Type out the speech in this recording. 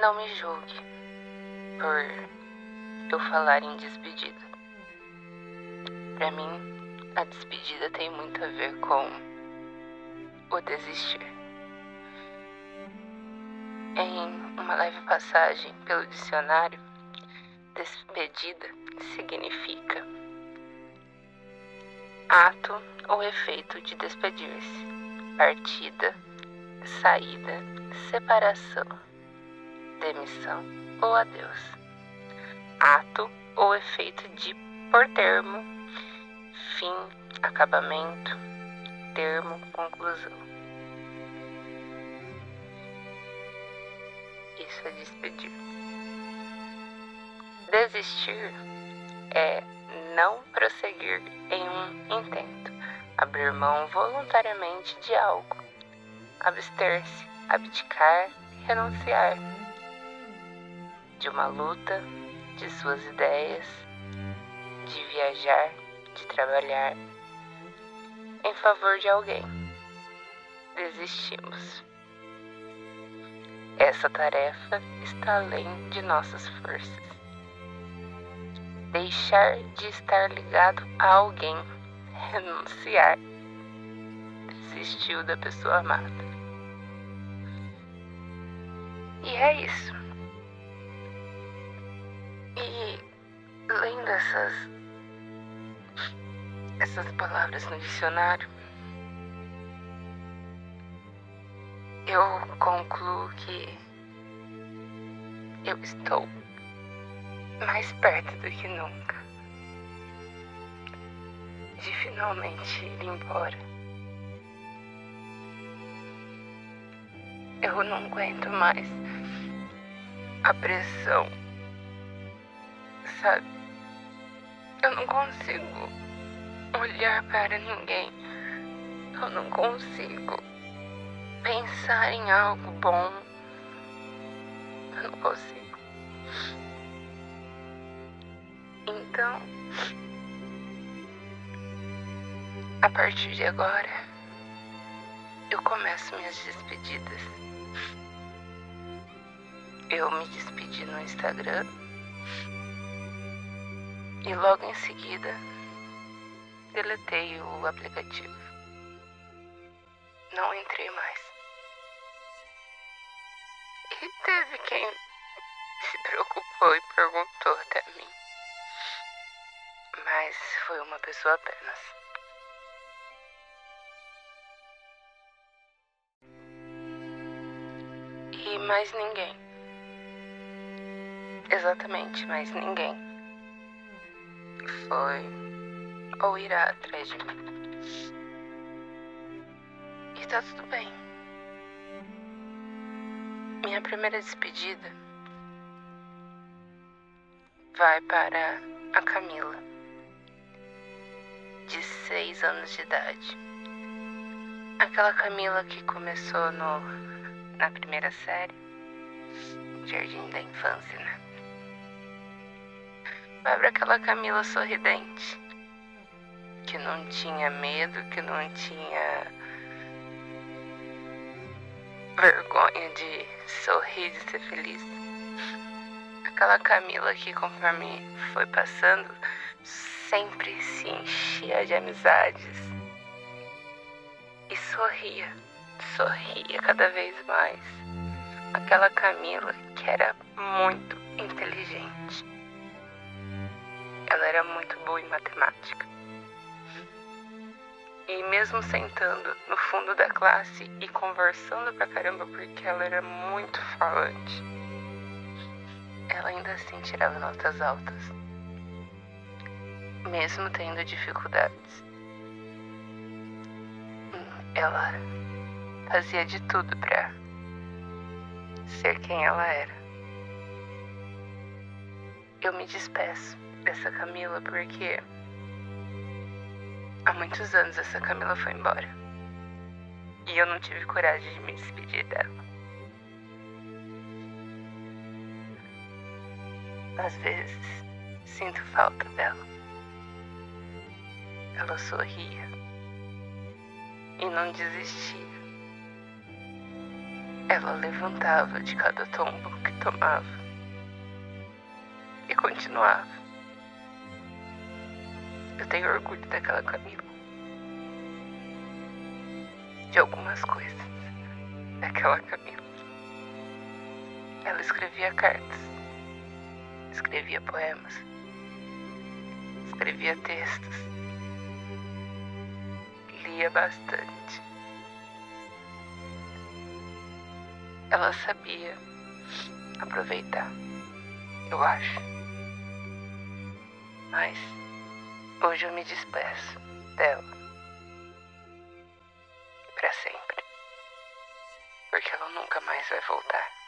Não me julgue por eu falar em despedida. Para mim, a despedida tem muito a ver com o desistir. Em uma leve passagem pelo dicionário, despedida significa ato ou efeito de despedir-se, partida, saída, separação, demissão ou adeus. Ato ou efeito de por termo, fim, acabamento, termo, conclusão. Isso é despedir. Desistir é não prosseguir em um intento, abrir mão voluntariamente de algo, abster-se, abdicar, renunciar de uma luta, de suas ideias, de viajar, de trabalhar em favor de alguém. Desistimos. Essa tarefa está além de nossas forças. Deixar de estar ligado a alguém, renunciar, desistiu da pessoa amada. E é isso. E lendo essas essas palavras no dicionário, eu concluo que eu estou mais perto do que nunca de finalmente ir embora. Eu não aguento mais a pressão, sabe? Eu não consigo olhar para ninguém. Eu não consigo pensar em algo bom. Eu não consigo. Então, a partir de agora, eu começo minhas despedidas. Eu me despedi no Instagram e logo em seguida deletei o aplicativo. Não entrei mais. E teve quem se preocupou e perguntou até mim. Mas foi uma pessoa apenas. E mais ninguém. Exatamente, mais ninguém. Foi ou irá atrás de mim. E tá tudo bem. Minha primeira despedida vai para a Camila, de seis anos de idade. Aquela Camila que começou no, na primeira série, Jardim da Infância, né? Para aquela Camila sorridente, que não tinha medo, que não tinha vergonha de sorrir, de ser feliz. Aquela Camila que, conforme foi passando, sempre se enchia de amizades e sorria, sorria cada vez mais. Aquela Camila que era muito inteligente. Ela era muito boa em matemática. E mesmo sentando no fundo da classe e conversando pra caramba porque ela era muito falante, ela ainda assim tirava notas altas. Mesmo tendo dificuldades. Ela fazia de tudo pra ser quem ela era. Eu me despeço dessa Camila porque Há muitos anos essa Camila foi embora. E eu não tive coragem de me despedir dela. Às vezes sinto falta dela. Ela sorria e não desistia. ela levantava de cada tombo que tomava e continuava. Eu tenho orgulho daquela Camila. De algumas coisas daquela Camila. Ela escrevia cartas, escrevia poemas, escrevia textos, lia bastante. Ela sabia aproveitar, eu acho. Mas hoje eu me despeço dela. Para sempre. Porque ela nunca mais vai voltar.